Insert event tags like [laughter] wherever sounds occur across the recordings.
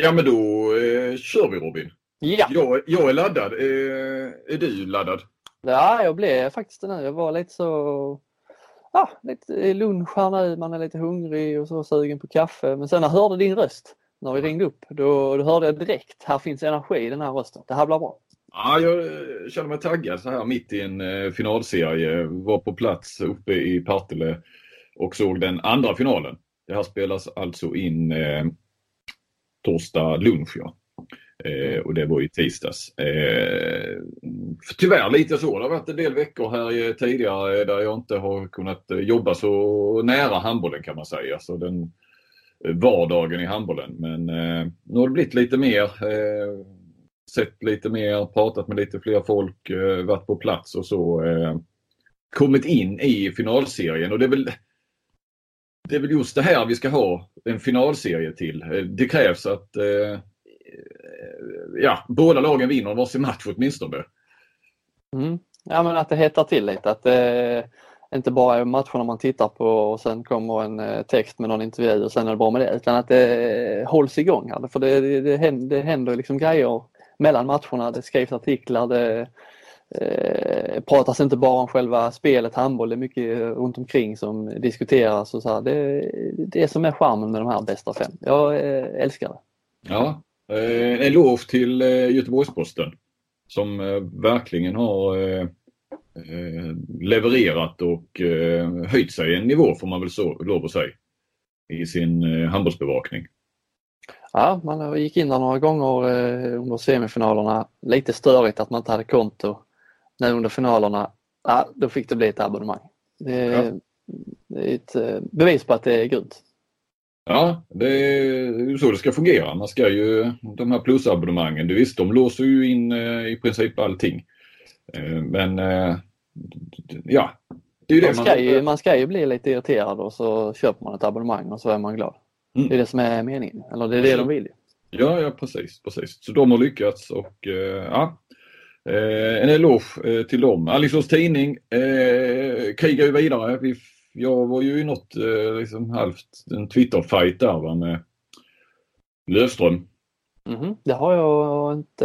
Ja men då eh, kör vi Robin. Ja. Jag, jag är laddad. Eh, är du laddad? ja, jag blev faktiskt det nu. Jag var lite så... Ja, lite lunch här nu, man är lite hungrig och så sugen på kaffe. Men sen när jag hörde din röst, när vi ringde upp, då, då hörde jag direkt, här finns energi i den här rösten. Det här blir bra. Ja, jag eh, känner mig taggad så här mitt i en eh, finalserie. Var på plats uppe i Partille och såg den andra finalen. Det här spelas alltså in eh, torsdag lunch. Ja. Eh, och det var i tisdags. Eh, tyvärr lite så. Det har varit en del veckor här tidigare eh, där jag inte har kunnat eh, jobba så nära handbollen kan man säga. Så den eh, vardagen i handbollen. Men eh, nu har det blivit lite mer. Eh, sett lite mer, pratat med lite fler folk, eh, varit på plats och så. Eh, kommit in i finalserien och det är väl det är väl just det här vi ska ha en finalserie till. Eh, det krävs att eh, eh, ja, båda lagen vinner varsin match åtminstone. Mm. Ja men att det hettar till lite. Att det inte bara är matcherna man tittar på och sen kommer en eh, text med någon intervju och sen är det bra med det. Utan att det hålls igång. Här. För det, det, det, händer, det händer liksom grejer mellan matcherna. Det skrivs artiklar. Det eh, pratas inte bara om själva spelet handboll. Det är mycket runt omkring som diskuteras. Och så här. Det, det är som är charmen med de här bästa fem. Jag eh, älskar det. Ja, eh, en eloge till eh, Göteborgs-Posten som eh, verkligen har eh, eh, levererat och eh, höjt sig en nivå får man väl så, lov att säga i sin eh, handbollsbevakning. Ja, man gick in där några gånger eh, under semifinalerna. Lite störigt att man inte hade konto nu under finalerna. Ja, då fick det bli ett abonnemang. Det, Ja. det är ett eh, bevis på att det är grymt. Ja, det är ju så det ska fungera. Man ska ju, de här plusabonnemangen, du visst de låser ju in eh, i princip allting. Eh, men ja, det är ju det Man ska, ju, man ska ju bli lite irriterad och så köper man ett abonnemang och så är man glad. Mm. Det är det som är meningen. Eller det är det de vill. Ja, ja precis, precis. Så de har lyckats och ja. Eh, en eloge eh, till dem. Alingsås Tidning eh, krigar ju vidare. Vi, jag var ju i något eh, liksom halvt en Twitter-fight där va, med Lövström. Mhm, Det har jag inte...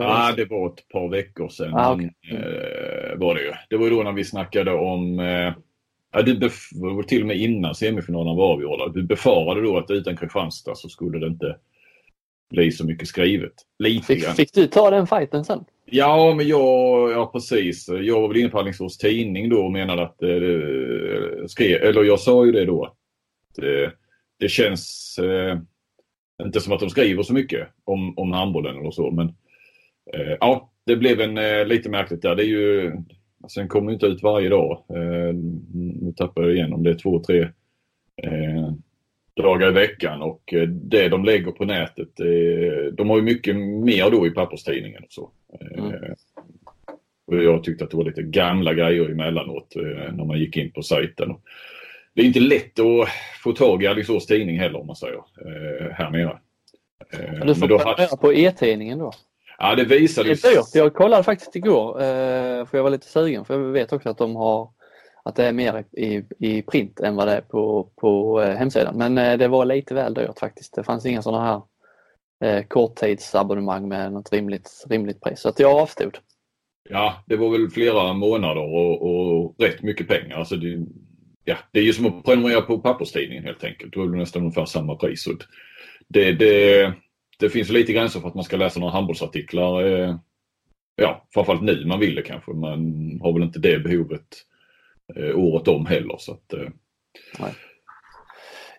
Ja, det var ett par veckor sedan. Ah, okej. eh, var det ju. Det var ju då när vi snackade om eh, Ja, du bef- det var till och med innan semifinalerna var avgjorda. Du befarade då att utan Kristianstad så skulle det inte bli så mycket skrivet. Lite Fick, grann. fick du ta den fighten sen? Ja, men jag, ja precis. Jag var väl inne på Alingsås tidning då och menade att eh, eh, skrev, eller jag sa ju det då. Att, eh, det känns eh, inte som att de skriver så mycket om, om handbollen eller så, men eh, ja, det blev en eh, lite märkligt där. Det är ju, alltså, den kommer ju inte ut varje dag. Eh, nu tappar jag igen om det är två, tre eh, dagar i veckan och eh, det de lägger på nätet, eh, de har ju mycket mer då i papperstidningen och så. Eh, Mm. Och jag tyckte att det var lite gamla grejer emellanåt när man gick in på sajten. Det är inte lätt att få tag i Alingsås tidning heller om man säger, här nere. Du får prenumerera hade, på e-tidningen då. ja, det visade Det är dyrt. Jag kollade faktiskt igår för jag var lite sugen för jag vet också att de har att det är mer i, i print än vad det är på, på eh, hemsidan. Men eh, det var lite väl dyrt faktiskt. Det fanns inga sådana här eh, korttidsabonnemang med något rimligt, rimligt pris. Så att jag avstod. Ja, det var väl flera månader och, och rätt mycket pengar. Alltså det, ja, det är ju som att prenumerera på papperstidningen helt enkelt. Då är det nästan ungefär samma pris. Så det, det, det finns lite gränser för att man ska läsa några handbollsartiklar. Eh, ja, framförallt nu man vill det kanske. Man har väl inte det behovet eh, året om heller. Så att, eh,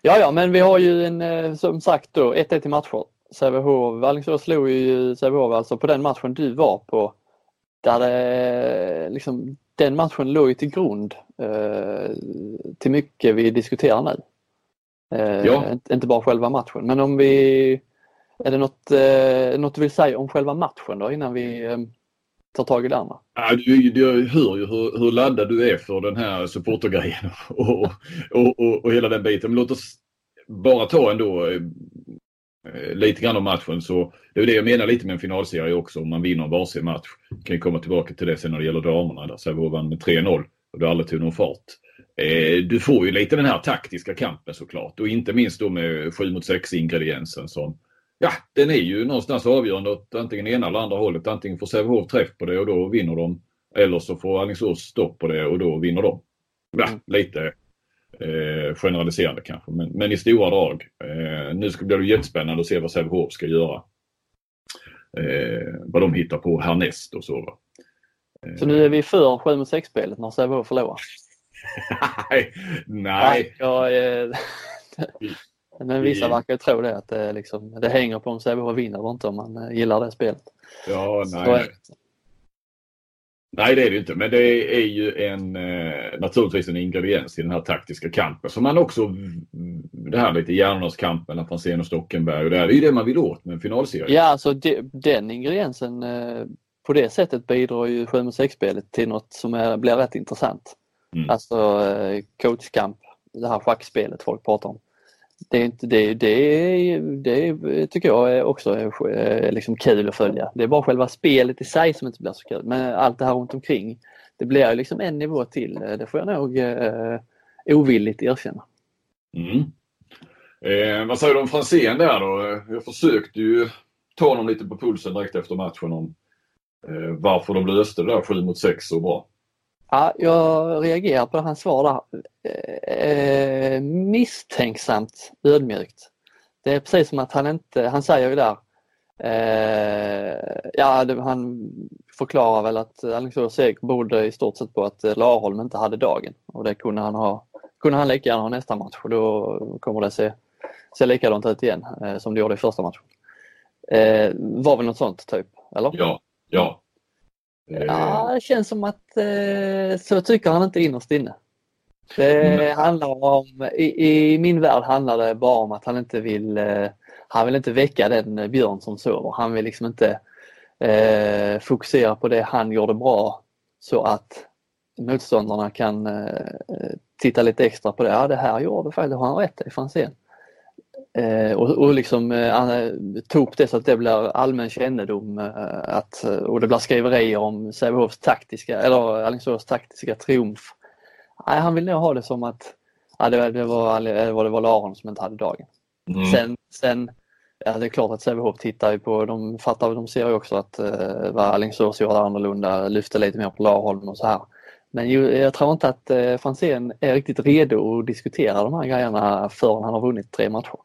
Ja, ja, men vi har ju en, eh, som sagt då 1-1 i matcher. Sävehof, Alingsås slog ju Sävehof alltså på den matchen du var på. Där det, liksom, den matchen låg ju till grund eh, till mycket vi diskuterar nu. Eh, Ja. inte- bara själva matchen, men om vi... Är det något, eh, något du vill säga om själva matchen då innan vi eh, tar tag i det andra? Ja, du, du hör ju hur, hur laddad du är för den här supportergrejen och, och, och, och hela den biten. Men låt oss bara ta ändå eh, lite grann om matchen. Så det är det jag menar lite med en finalserie också. Om man vinner varsin match. Kan ju komma tillbaka till det sen när det gäller damerna. Där Sävehof vann med 3-0 och det aldrig tog någon fart. Eh, du får ju lite den här taktiska kampen såklart. Och inte minst då med 7 mot 6 ingrediensen som ja, den är ju någonstans avgörande åt antingen ena eller andra hållet. Antingen får Sävehof träff på det och då vinner de. Eller så får Alingsås stopp på det och då vinner de. Ja, mm. lite eh, generaliserande kanske, men, men, i stora drag. Eh, nu ska det bli jättespännande att se vad Sävehof ska göra. Eh, vad de hittar på härnäst och så. Va? Så nu är vi för 7 mot 6-spelet när Sävehof förlorar? nej, [laughs] nej. Ja, jag, men vissa verkar ju tro det att det, liksom, det hänger på om Sävehof vinner eller inte om man eh, gillar det spelet. Ja, nej. Nej det är det inte men det är ju en eh, naturligtvis en ingrediens i den här taktiska kampen som man också det här lite hjärnornas kamp mellan Franzén och Stockenberg och det, är ju det man vill åt med en finalserie. Ja alltså de, den ingrediensen eh, på det sättet bidrar ju 7 mot 6-spelet till något som är, blir rätt intressant. Mm. Alltså coachkamp, det här schackspelet folk pratar om det, är inte, det, det, det tycker jag också eh, är eh, liksom kul att följa. Det är bara själva spelet i sig som inte blir så kul. Men allt det här runt omkring det blir liksom en nivå till. Eh, det får jag nog eh, ovilligt erkänna. Mm. Eh, vad säger du om Franzén där då? Jag försökte ju ta honom lite på pulsen direkt efter matchen om eh, varför de löste det där 7 mot 6 så bra. Ja, jag reagerar på hans svar där. Eh, misstänksamt ödmjukt. Det är precis som att han inte, han säger ju där, eh, ja det, han förklarar väl att Alingsås seger berodde i stort sett på att Larholm inte hade dagen och det kunde han ha, kunde han lika gärna ha nästa match och då kommer det se, se likadant ut igen eh, som det gjorde i första matchen. Eh, var väl något sånt typ, eller? Ja, ja. Ja, det känns som att eh, så tycker han inte innerst inne. Det mm. handlar om, i, i, min värld handlar det bara om att han inte vill, eh, han vill inte väcka den björn som sover. Han vill liksom inte eh, fokusera på det han gjorde bra så att motståndarna kan eh, titta lite extra på det. Ja, det här gjorde faktiskt, det har han rätt i Franzén. Eh, och, och liksom eh, ta upp det så att det blir allmän kännedom eh, att, och det blir skriverier om Sävehofs taktiska, eller Alingsås taktiska triumf. Nej, han vill nog ha det som att ja, det, det, var, det var, det var Laron som inte hade dagen. Mm. Sen, sen ja, det är klart att Sävehof tittar ju på, de fattar, de ser ju också att eh, vad Alingsås gjorde annorlunda, lyfte lite mer på Larholm och så här. Men jag tror inte att eh, Franzén är riktigt redo att diskutera de här grejerna förrän han har vunnit tre matcher.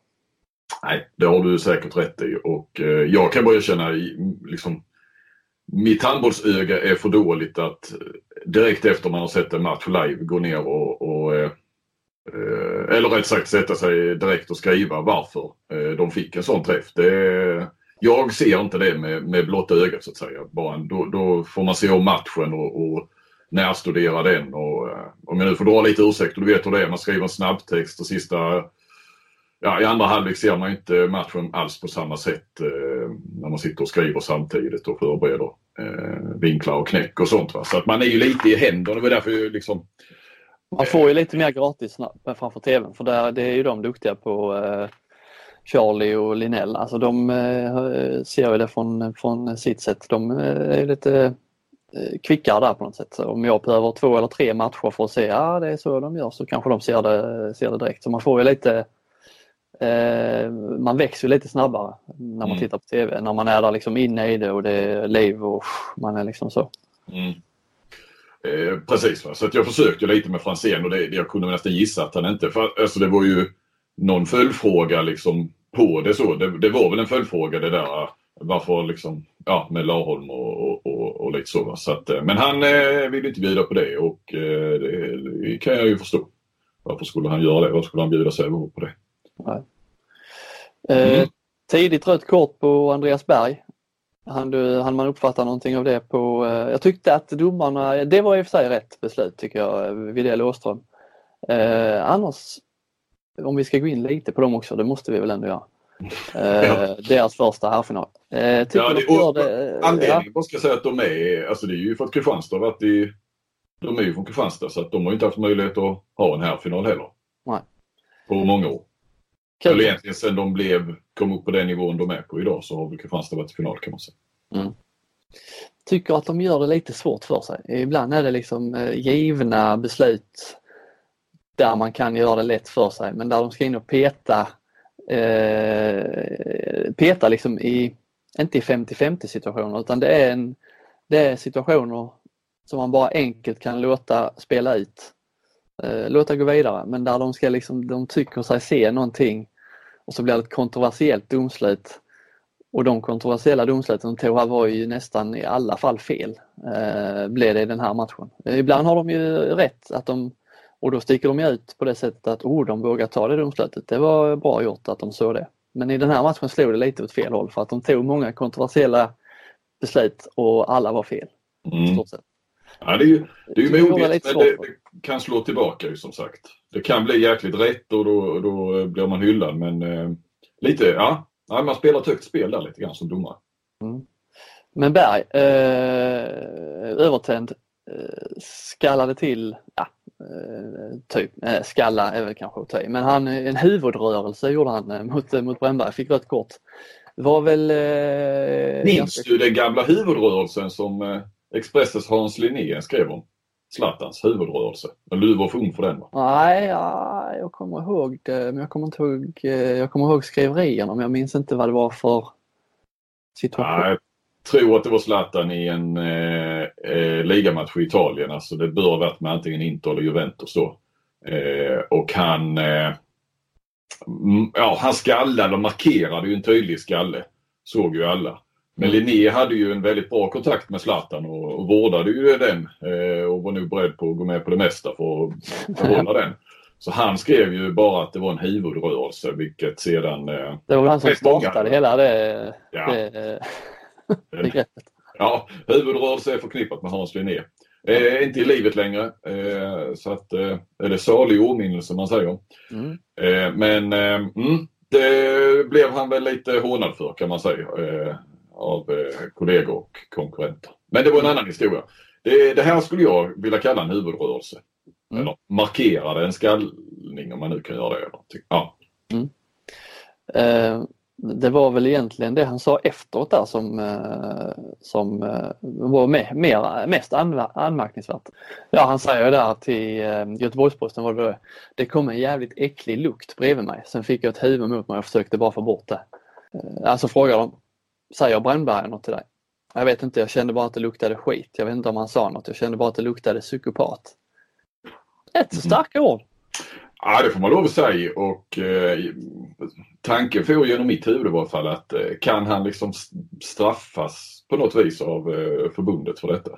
Nej, det har du säkert rätt i och eh, jag kan bara erkänna liksom mitt handbollsöga är för dåligt att eh, direkt efter man har sett en match live gå ner och, och eh, eh, eller rätt sagt sätta sig direkt och skriva varför eh, de fick en sån träff. Det, jag ser inte det med, med blotta ögat så att säga. Bara, då, då får man se om matchen och, och närstudera den. Och, eh, om jag nu får dra lite ursäkt, och du vet hur det är, man skriver en snabbtext och sista ja, I andra halvlek ser man inte matchen alls på samma sätt eh, när man sitter och skriver samtidigt och förbereder eh, vinklar och knäck och sånt. Va? Så att man är ju lite i händerna. Det var därför liksom, man får ju lite mer gratis eh, framför TVn för där, det är ju de duktiga på eh, Charlie och Linell. Alltså de eh, ser ju det från, från sitt sätt. De eh, är lite eh, kvickare där på något sätt. Så om jag behöver två eller tre matcher för att se, ja det är så de gör, så kanske de ser det, ser det direkt. Så man får ju lite Eh, man växer lite snabbare när man mm. tittar på TV. När man är där liksom inne i det och det är liv och man är liksom så. Mm. Eh, precis, va? så att jag försökte lite med Franzén och det, jag kunde nästan gissa att han inte... För, alltså det var ju någon följdfråga liksom på det så. Det, det var väl en följdfråga det där varför liksom, ja med Larholm och, och, och, och lite så. Va? så att, eh, men han eh, ville inte bjuda på det och eh, det, det, kan jag ju förstå. Varför skulle han göra det? Varför skulle han bjuda sig på det? Eh, mm. tidigt rött kort på Andreas Berg. Han, du, han man uppfatta någonting av det på... Eh, jag tyckte att domarna, det var i och för sig rätt beslut tycker jag, Widell Åström. Eh, annars, om vi ska gå in lite på dem också, det måste vi väl ändå göra. Eh, [laughs] ja. Deras första herrfinal. Eh, ja, det, och, det, anledningen ja. ska jag säga att de är, alltså det är ju för att Kristianstad har varit i, de är ju från Kristianstad så att de har inte haft möjlighet att ha en herrfinal heller. Nej. På många år. Kul. Eller egentligen sen de blev, kom upp på den nivån de är på idag så har väl Kristianstad varit i final kan man säga. Mm. Tycker att de gör det lite svårt för sig. Ibland är det liksom eh, givna beslut där man kan göra det lätt för sig men där de ska in och peta eh, petar liksom i, inte i 50-50 situationer utan det är, en, det är situationer som man bara enkelt kan låta spela ut. Eh, låta gå vidare men där de ska liksom, de tycker sig se någonting och så blir det ett kontroversiellt domslut. Och de kontroversiella domsluten de tog här var ju nästan i alla fall fel. Eh, blev det i den här matchen. Ibland har de ju rätt att de och då sticker de ut på det sättet att oh, de vågar ta det domslutet. Det var bra gjort att de såg det. Men i den här matchen slog det lite åt fel håll för att de tog många kontroversiella beslut och alla var fel. Mm. Ja, det är ju, det är ju modigt men det, det, kan slå tillbaka ju som sagt. Det kan bli jäkligt rätt och då, då blir man hyllad men eh, lite, ja, man spelar ett högt spel där lite grann som domare. Mm. Men Berg, eh, övertänd, eh, skallade till, ja, Eh, typ, eh, skalla är väl kanske att ta men han, en huvudrörelse gjorde han eh, mot, mot Brännberg, fick rött kort. Var väl... Eh, Minns ganska... du den gamla huvudrörelsen som eh, Expressens Hans Linné skrev om? Zlatans huvudrörelse. Men du var för ung för den va? Nej, ja, jag kommer ihåg det, men jag kommer inte ihåg, jag kommer ihåg skriverierna men jag minns inte vad det var för situation. Nej, tror att det var Zlatan i en eh, eh, ligamatch i Italien. Alltså det bör ha varit med antingen Inter eller Juventus då. Eh, och han eh, ja, han skallade och markerade ju en tydlig skalle. Såg ju alla. Men. Linné hade ju en väldigt bra kontakt med Zlatan och, och vårdade ju den eh, och var nog beredd på att gå med på det mesta för att behålla den. Så han skrev ju bara att det var en huvudrörelse vilket sedan... Eh, det var han som startade hela det, ja. det [laughs] begreppet. Ja, huvudrörelse är förknippat med Hans Linné. Eh, inte i livet längre. Eh, så att eh, är det salig åminnelse man säger. Mm. Eh, men eh, mm, det blev han väl lite hånad för kan man säga. Eh, av eh, kollegor och konkurrenter. Men det var en annan historia. Det, det här skulle jag vilja kalla en huvudrörelse. Mm. Eller markerade en skallning om man nu kan göra det. Ja. Mm det var väl egentligen det han sa efteråt där som, eh, som eh, var med, mer, mest anmärkningsvärt. Ja, han säger där till eh, Göteborgsposten var det det kom en jävligt äcklig lukt bredvid mig. Sen fick jag ett huvud mot mig och försökte bara få bort det. Alltså frågar de, säger Brännberg något till dig? Jag vet inte, jag kände bara att det luktade skit. Jag vet inte om han sa något, jag kände bara att det luktade psykopat. Rätt så starka ord. Ja, det får man lov att säga och eh, tanken får genom mitt huvud i varje fall att eh, kan han liksom straffas på något vis av eh, förbundet för detta?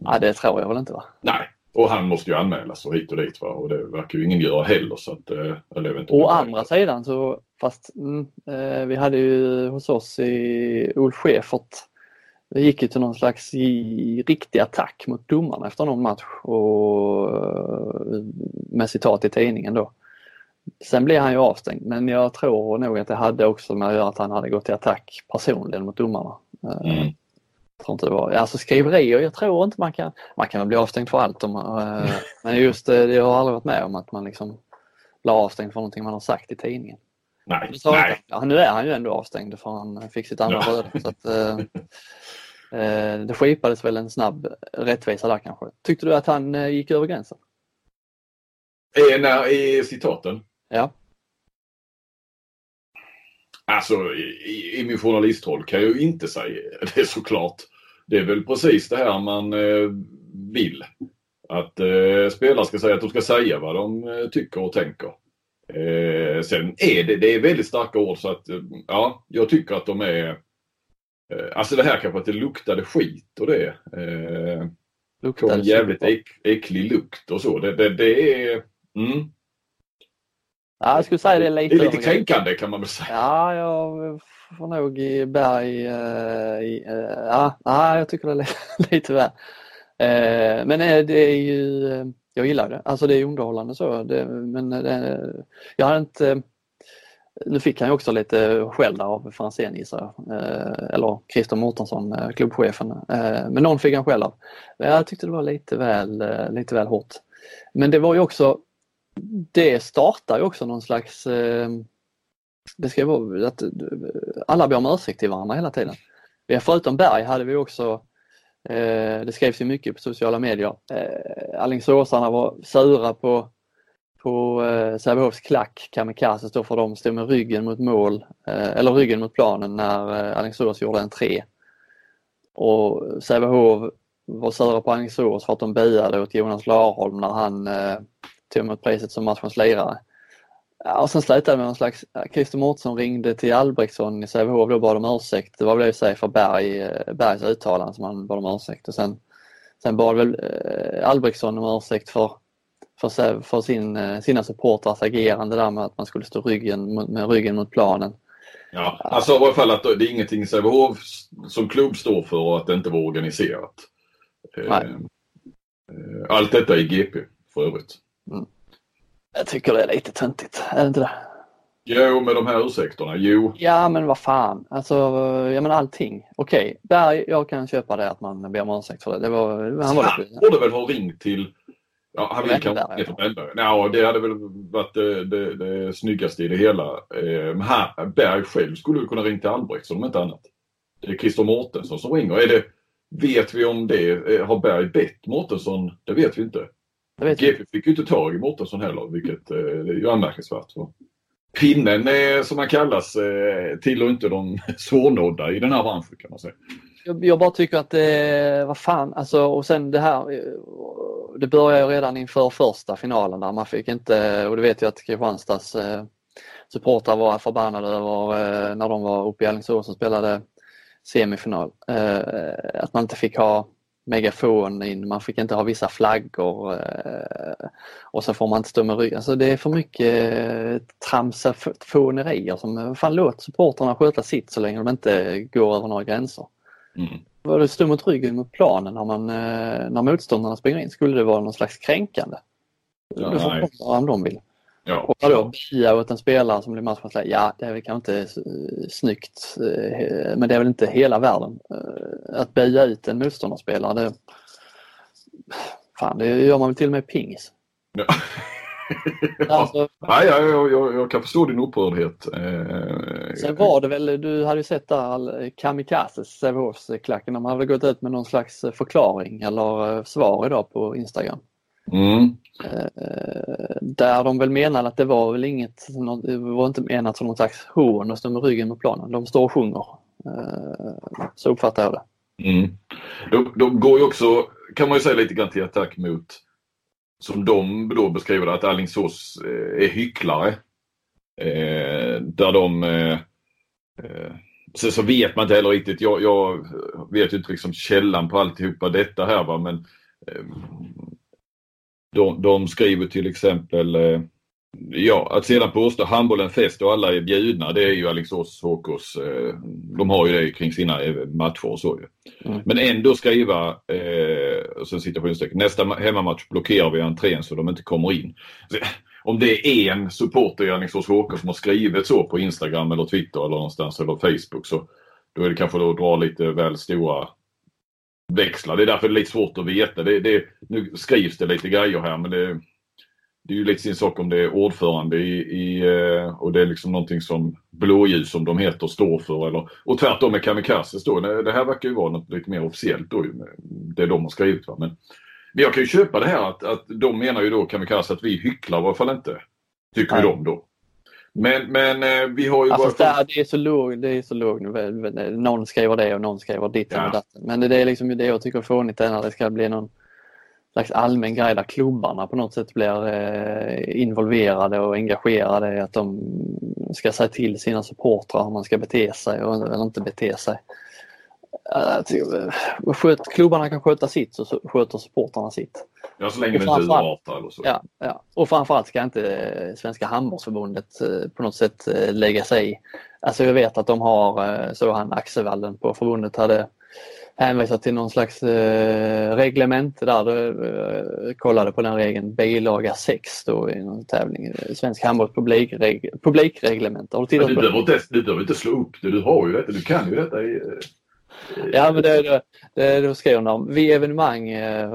Ja, det tror jag väl inte va? Nej, och han måste ju anmälas och hit och dit va? och det verkar ju ingen göra heller. Så att, eh, eller inte Å andra sidan så, fast mm, eh, vi hade ju hos oss i Ulf Schäfert det gick ju till någon slags riktig attack mot domarna efter någon match och med citat i tidningen då. Sen blev han ju avstängd men jag tror nog att det hade också med att göra att han hade gått till attack personligen mot domarna. Eh, mm. Tror inte det var, alltså skriverier, jag tror inte man kan, man kan bli avstängd för allt om man, eh, [laughs] men just det, jag har aldrig varit med om att man liksom blir avstängd för någonting man har sagt i tidningen. Nej. nej. Ja, nu är han ju ändå avstängd för han fick sitt andra ja. röda. Så att, eh, eh, det skipades väl en snabb rättvisa där kanske. Tyckte du att han eh, gick över gränsen? I, när, I citaten? Ja. Alltså i, i min journalistroll kan jag ju inte säga det såklart. Det är väl precis det här man eh, vill. Att eh, spelare ska säga att de ska säga vad de eh, tycker och tänker. Eh, sen är det, det är väldigt starka ord så att eh, ja, jag tycker att de är eh, Alltså det här kanske att det luktade skit och det. Eh, luktade kom en jävligt äck, äcklig lukt och så. Det, det, det är Mm. Ja, jag skulle säga det är lite... Det är lite kränkande kan man väl säga. Ja, jag får nog i Berg... I, uh, ja, ja, jag tycker det är [laughs] lite väl. Uh, men det är ju... Jag gillar det. Alltså det är underhållande så. Det, men det, jag har inte... Nu fick han ju också lite skäll av Franzén gissar jag. Eller Christer Mårtensson, klubbchefen. Men någon fick han skäll av. Jag tyckte det var lite väl, lite väl hårt. Men det var ju också det startar ju också någon slags eh, det ska vara att eh, alla ber om ursäkt till varandra hela tiden. Förutom Berg hade vi också, eh, det skrevs ju mycket på sociala medier, eh, Alingsåsarna var sura på, på eh, Sävehofs klack, Kamikaze står för dem, stod med ryggen mot mål, eh, eller ryggen mot planen när eh, Alingsås gjorde en tre. Och Sävehof var sura på Alingsås för att de biade åt Jonas Larholm när han eh, tog emot priset som matchens lirare. Ja, och sen slutade med någon slags, Christer Mårtensson ringde till Albrektsson i Sävehof och bad om ursäkt. Det var väl i sig för Berg, eh, Bergs uttalande som han bad om ursäkt och sen, sen bad väl eh, Albrektsson om ursäkt för, för, för sin, eh, sina supportrars agerande där med att man skulle stå ryggen, med ryggen mot planen. Ja, sa i alla fall att det är ingenting Sävehof som klubb står för och att det inte var organiserat. Nej. Allt detta i GP för övrigt. Mm. Jag tycker det är lite töntigt, är det inte det? Jo, med de här ursäkterna, jo. Ja, men vad fan. Alltså, ja men allting. Okej, där jag kan köpa det att man ber om ursäkt för det. det var, han var han lite... borde väl ha ringt till Ja, han vill kanske Peter Brännberg. Ja, det hade väl varit det, det, det snyggaste i det hela. Eh, här, Berg själv skulle kunna ringa till Albrektsson om inte annat. Det är Christer Mårtensson som ringer. Är det, vet vi om det? Eh, har Berg bett Mårtensson? Det vet vi inte. GP fick ju inte tag i Mårtensson heller, vilket eh, är ju anmärkningsvärt. Pinnen, eh, som han kallas, eh, tillhör inte de [laughs] svårnådda i den här branschen kan man säga. Jag, jag bara tycker att det, vad fan, alltså och sen det här, det började ju redan inför första finalen där man fick inte, och det vet jag att Kristianstads eh, supportrar var förbannade över eh, när de var uppe i Alingsås och spelade semifinal. Eh, att man inte fick ha megafon in, man fick inte ha vissa flaggor eh, och så får man inte stå med ryggen. Alltså det är för mycket eh, tramsafånerier som, eh, fan låt supporterna sköta sitt så länge de inte går över några gränser. Mm. Var det stå mot ryggen mot planen när, man, när motståndarna springer in? Skulle det vara någon slags kränkande? Ja, det får om de vill. Ja, och då bia åt en spelare som blir matchens ja det är väl kanske inte snyggt eh, men det är väl inte hela världen. Eh, att bia ut en motståndarspelare, det, fan, det gör man väl till och med pingis. Ja. [laughs] alltså, ja, ja, jag, jag, jag, kan förstå din upprördhet. Eh, sen var det väl, du hade ju sett där Kamikazes, Sävehofsklacken, de hade gått ut med någon slags förklaring eller svar idag på Instagram. Mm. Eh, där de väl menade att det var väl inget, det var inte menat som något slags hån och stå med ryggen mot planen. De står och sjunger. Eh, så uppfattar jag det. Mm. De, de, går ju också, kan man ju säga lite grann till attack mot, som de då beskriver det, att Alingsås eh, är hycklare. där de så, så vet man inte heller riktigt. Jag, jag vet ju inte liksom källan på alltihopa detta här va men de, de skriver till exempel eh, Ja, att sedan påstå handbollen fest och alla är bjudna det är ju Alingsås HKs, eh, de har ju det kring sina eh, matcher och så ju. Mm. Men ändå skriva, eh, sen citationstecken, nästa hemmamatch blockerar vi entrén så de inte kommer in. Så, om det är en supporter i Alingsås HK som har skrivit så på Instagram eller Twitter eller någonstans eller Facebook så då är det kanske att dra lite väl stora växlar. Det är därför det är lite svårt att veta. Det, det, nu skrivs det lite grejer här men det, det är ju lite sin sak om det är ordförande i, i, eh, och det är liksom någonting som blåljus som de heter står för. Eller, och tvärtom med Kamikazes då. Det här verkar ju vara något lite mer officiellt då, det de har skrivit. Va? Men, men jag kan ju köpa det här att, att de menar ju då Kamikaze att vi hycklar i alla fall inte. Tycker ju de då. Men, men eh, vi har ju... Alltså, bara... det är så lågt, det är så lågt. Någon skriver det och någon skriver ditt ja. och datten. Men det är liksom det jag tycker är fånigt är när det ska bli någon slags allmän grej där klubbarna på något sätt blir eh, involverade och engagerade i att de ska säga till sina supportrar hur man ska bete sig eller inte bete sig. Sköt, klubbarna kan sköta sitt så sköter supportrarna sitt. Ja, så länge det inte är avtal och så. Ja, ja, och framförallt ska inte eh, Svenska handbollsförbundet eh, på något sätt eh, lägga sig i. Alltså jag vet att de har, så han Axevallen på förbundet hade hänvisat till någon slags eh, reglement där du eh, kollade på den regeln bilaga 6 då i någon tävling. Svensk handbolls publikreg, publikreglement. Har du tittat du, behöver inte, du behöver inte slå upp det, du har ju detta, du kan ju detta. I, Ja men det, det, det, då skriver de vid evenemang, eh,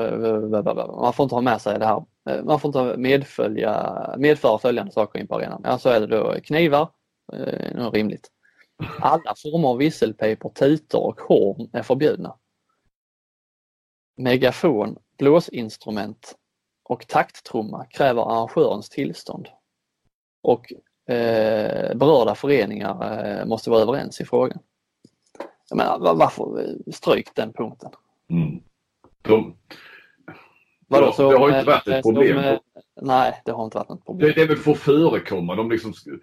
man får inte ha med sig det här, eh, man får inte medfölja, medföra följande saker in på arenan. Ja så är det då knivar, eh, rimligt. Alla former av visselpipor, tutor och horn är förbjudna. Megafon, blåsinstrument och takttrumma kräver arrangörens tillstånd. Och eh, berörda föreningar eh, måste vara överens i frågan. Jag menar, varför stryk den punkten? Mm. De, Vadå, ja, så, det har inte varit ett problem. eh, nej, det har inte varit något problem. Det, det är väl för att förekomma. De liksom sk-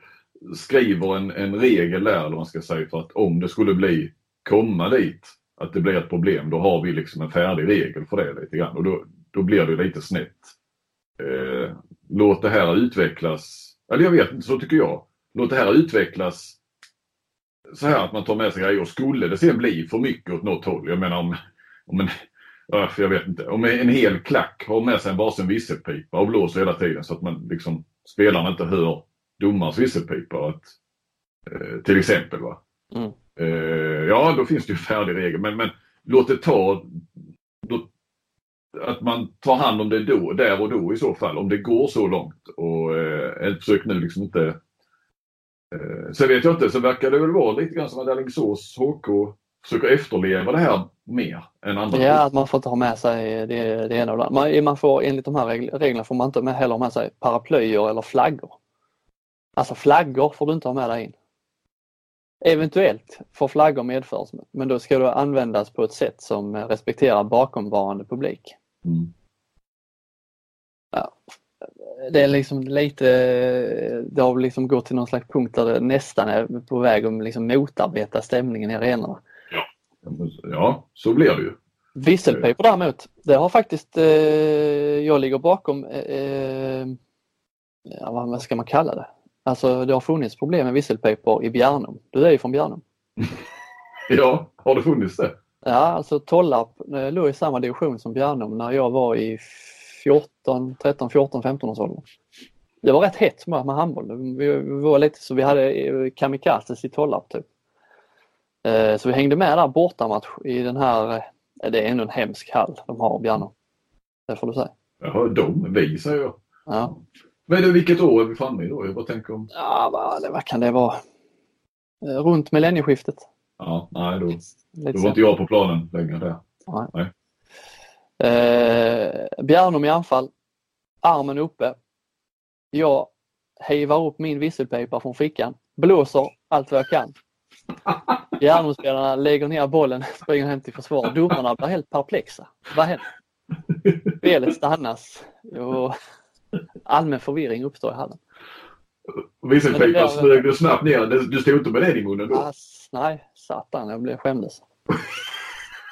skriver en, en regel där, eller man ska säga, för att om det skulle bli, komma dit, att det blir ett problem, då har vi liksom en färdig regel för det lite grann. Och då, då blir det lite snett. Eh, låt det här utvecklas, eller jag vet inte, så tycker jag. Låt det här utvecklas så här att man tar med sig grejer. Och skulle det sen bli för mycket åt något håll, jag menar om, om en jag vet inte. Om en hel klack har med sig en varsin visselpipa och blåser hela tiden så att man liksom, spelarna inte hör domarens visselpipa. Att, eh, till exempel. Va? Mm. Eh, ja, då finns det ju färdig regel. Men, men låt det ta... Då, att man tar hand om det då, där och då i så fall. Om det går så långt. Och eh, försök nu liksom inte... Eh, sen vet jag inte, så verkar det väl vara lite grann som att Alingsås HK försöker efterleva det här mer än andra. Ja, att man får inte ha med sig det, det ena och det andra. Man, man får, enligt de här regl- reglerna får man inte med, heller ha med sig paraplyer eller flaggor. Alltså flaggor får du inte ha med dig in. Eventuellt får flaggor medföras, men då ska det användas på ett sätt som respekterar bakomvarande publik. Mm. Det är liksom lite, det har liksom gått till någon slags punkt där det nästan är på väg att liksom motarbeta stämningen i arenorna. Ja, så blir det ju. Visselpipor däremot, det har faktiskt, eh, jag ligger bakom, eh, eh, ja, vad ska man kalla det? Alltså det har funnits problem med visselpipor i Bjärnum. Du är ju från Bjärnum. [laughs] Ja, har det funnits det? Ja, alltså Tollarp eh, låg i samma division som Bjärnum när jag var i 14, 13, 14, 15 års ålder. Det var rätt hett med, med handboll. Vi, vi var lite så vi hade eh, kamikazes i Tollarp typ. Eh, Så vi hängde med där bortamatch i den här, eh, det är ändå en hemsk hall de har Bjärnum. Det får du säga. Jaha, de, vi säger jag. Ja, Men du, vilket år är vi framme i då? Bara tänker om... ja vad, det- vad kan det vara? Runt millennieskiftet. Ja, nej då, då var inte jag på planen längre där. Eh, Bjärnum i anfall. Armen uppe. Jag hivar upp min visselpipa från fickan. Blåser allt vad jag kan. Bjärnumspelarna lägger ner bollen, [laughs] springer hem till försvar. Domarna blir helt perplexa. Vad händer? Spelet stannas och allmän förvirring uppstår i hallen. Men det Visselpipa där- smög du snabbt ner. Du stod inte med den i munnen då? Ass, nej, satan, jag blev skämdes.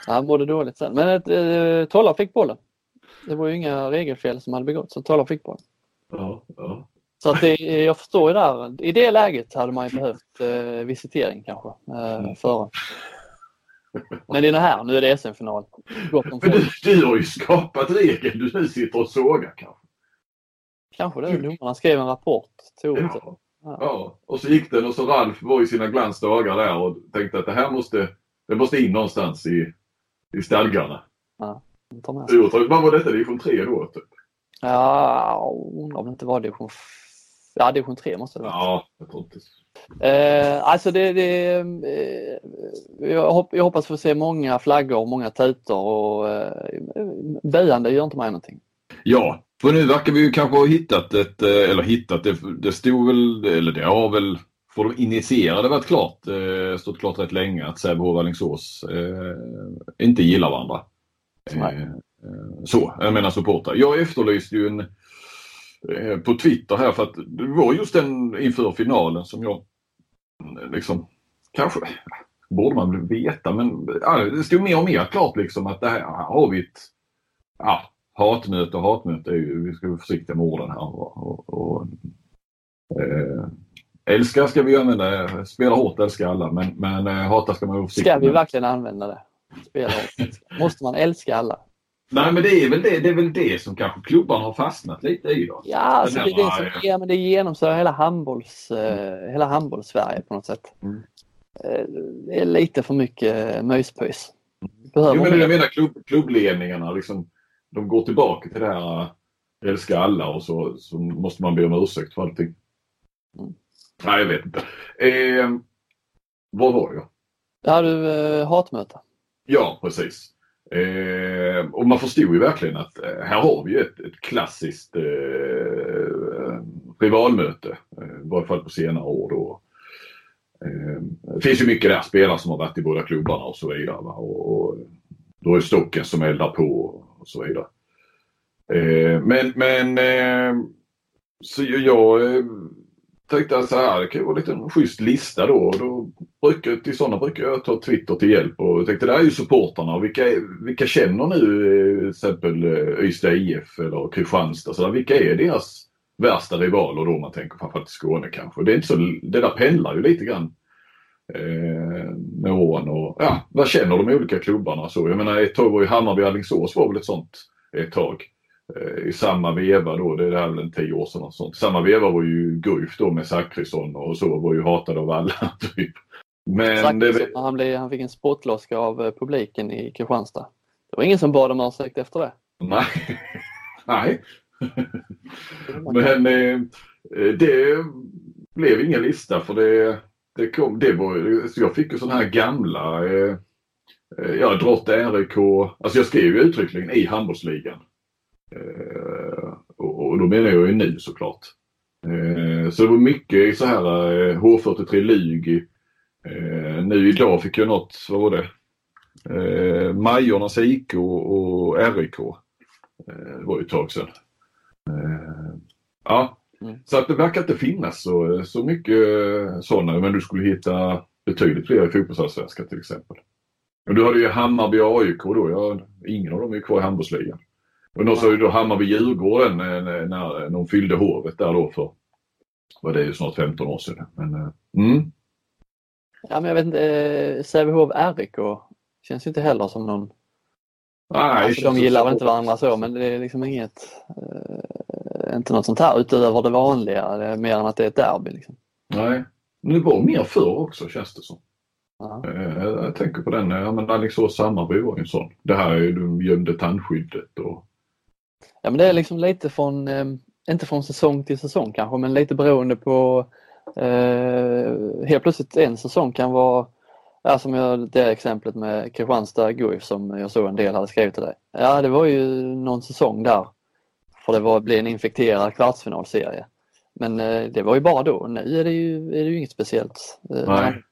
Han mådde dåligt sen. Men ett, eh, Tollarp fick bollen. Det var ju inga regelfel som hade begåtts, så Tollarp fick bollen. Ja, ja. Så att det, jag förstår ju där, i det läget hade man ju behövt eh, visitering kanske eh, före. Men det är det här, nu är det SM-final. Men du, du har ju skapat regeln du nu sitter och sågar kanske. Kanske det, domarna skrev en rapport, tog det. Ja. ja. Och så gick den och så Ralf var i sina glansdagar där och tänkte att det här måste, det måste in någonstans i, i stadgarna. Ta med sig. Du, Vad var detta? Division 3 då? Typ. Ja, undrar om det inte var division, ja, division 3 måste det vara. Ja, jag tror inte. Eh, alltså det, det eh, jag, hopp, jag hoppas få se många flaggor, många tutor och eh, böjande gör inte mig någonting. Ja, för nu verkar vi ju kanske ha hittat ett, eh, eller hittat, det, det stod väl, eller det har väl för de initierade varit klart, eh, stått klart rätt länge att Sävehof och Alingsås eh, inte gillar varandra. Eh, eh, så, jag menar supportrar. Jag efterlyste ju en eh, på Twitter här för att det var just den inför finalen som jag liksom kanske borde man väl veta men ja, det stod mer och mer klart liksom att det här har vi ett ja, hatmöte och hatmöte är ju, vi ska vara försiktiga med orden här. Och, och, och, eh, älska ska vi använda, spela hårt älska alla men, men eh, hata ska man vara försiktig Ska vi verkligen använda det? Spela älska. [laughs] Måste man älska alla? Nej men det är, väl det, det är väl det som kanske klubbarna har fastnat lite i då. Ja, alltså det, är det, som, ja, men det genomsyrar hela handbolls, eh, hela handbolls-Sverige på något sätt. Mm. Eh, det är lite för mycket eh, myspys. Behöver Jo, men jag menar klubb, klubbledningarna liksom, de går tillbaka till det här älska alla och så, så måste man be om ursäkt för allting. Mm. Nej, jag vet inte. Eh, vad var jag? Har du eh, hatmöte. Ja, precis. Eh, och man förstod ju verkligen att eh, här har vi ett, ett klassiskt eh, rivalmöte. Eh, I varje fall på senare år. Då. Eh, det finns ju mycket där, spelare som har varit i båda klubbarna och så vidare. Och, och då är Stocken som eldar på och så vidare. Eh, men men eh, så jag tänkte tänkte så här, det kan ju vara lite en schysst lista då. Och då brukar, till sådana brukar jag ta Twitter till hjälp och jag tänkte det här är ju supportarna vilka, vilka känner nu eh, till exempel eh, Ystad IF eller Kristianstad. Så där, vilka är deras värsta rivaler då man tänker framförallt i Skåne kanske. Det, är inte så, det där pendlar ju lite grann eh, med åren och ja, vad känner de olika klubbarna så. Jag menar ett tag var ju Hammarby Alingsås var väl ett sånt ett tag. Eh, I samma veva då, det är väl en tio år sedan och sånt. Samma veva var ju Guif då med Zachrisson och så var ju hatad av alla [laughs] typ. Men det... han, blev, han fick en spottloska av eh, publiken i Kristianstad. Det var ingen som bad om ursäkt efter det. Nej. [laughs] Nej. [laughs] Men eh, det blev ingen lista för det, det kom, det var, jag fick ju sådana här gamla, eh, eh ja Drott RIK, alltså jag skrev ju uttryckligen i handbollsligan. Eh, och, och, då menar jag ju nu såklart. Eh, så det var mycket så här eh, H43 Lyg. Eh, nu idag fick jag något, vad var det? Majornas IK och RIK. Det var ju ett tag sedan. Ja, mm. så att det verkar inte finnas så, så mycket sådana men du skulle hitta betydligt fler i fotbollsallsvenskan till exempel. Och du hade ju Hammarby och AIK då. Ja, ingen av dem är kvar i handbollsligan. Och då sa ju då Hammarby-Djurgården när, när de fyllde Hovet där då för, vad det är ju snart 15 år sedan. Men, mm. Ja men jag vet inte, eh, Sävehof RIK känns ju inte heller som någon Nej, alltså, de gillar väl inte varandra så men det är liksom inget, eh, inte något sånt här utöver det vanliga, det mer än att det är ett derby. Liksom. Nej, men det var mer förr också känns det som. Eh, jag tänker på den, ja men Alingsås-Hammarby var ju en sån. Det här är ju, de gömde tandskyddet och Ja men det är liksom lite från, eh, inte från säsong till säsong kanske, men lite beroende på eh, helt plötsligt en säsong kan vara Ja, som jag, det exemplet med Kristianstad Guif som jag såg en del hade skrivit till dig. Ja, det var ju någon säsong där. För det var, blev en infekterad kvartsfinalserie. Men eh, det var ju bara då. Nu är det ju, är det ju inget speciellt. Eh, Nej.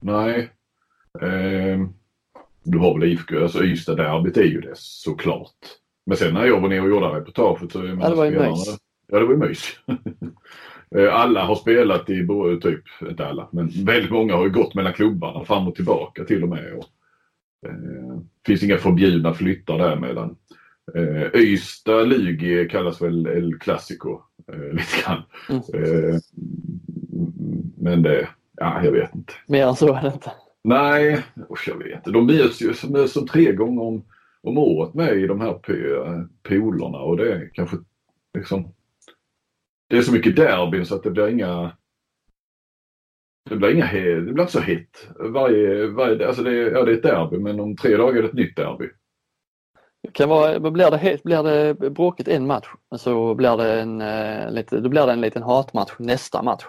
Nej. Eh, du har väl IFK, alltså Ystad-derbyt är ju det såklart. Men sen när jag var nere och gjorde reportaget så... Ja, det var ju mys. Ja, det var ju mys. [laughs] Eh, alla har spelat i, typ, inte alla, men väldigt många har ju gått mellan klubbarna fram och tillbaka till och med. Och, eh, finns inga förbjudna flyttar där mellan. Eh, Ystad Lugi kallas väl El Clasico eh, [laughs] lite grann. Mm. Eh, men det, ja jag vet inte. Mer än så är det inte. Nej, usch, jag vet inte. De möts ju som, som tre gånger om om året med i de här polerna och det är kanske liksom det är så mycket derbyn så att det blir inga det blir, inga, det blir inte så hett. Varje, varje, alltså det, ja, det är ett derby men om tre dagar är det ett nytt derby. kan vara, blir, det helt, blir det bråkigt en match så blir det en, eh, lite, då blir det en liten hatmatch nästa match.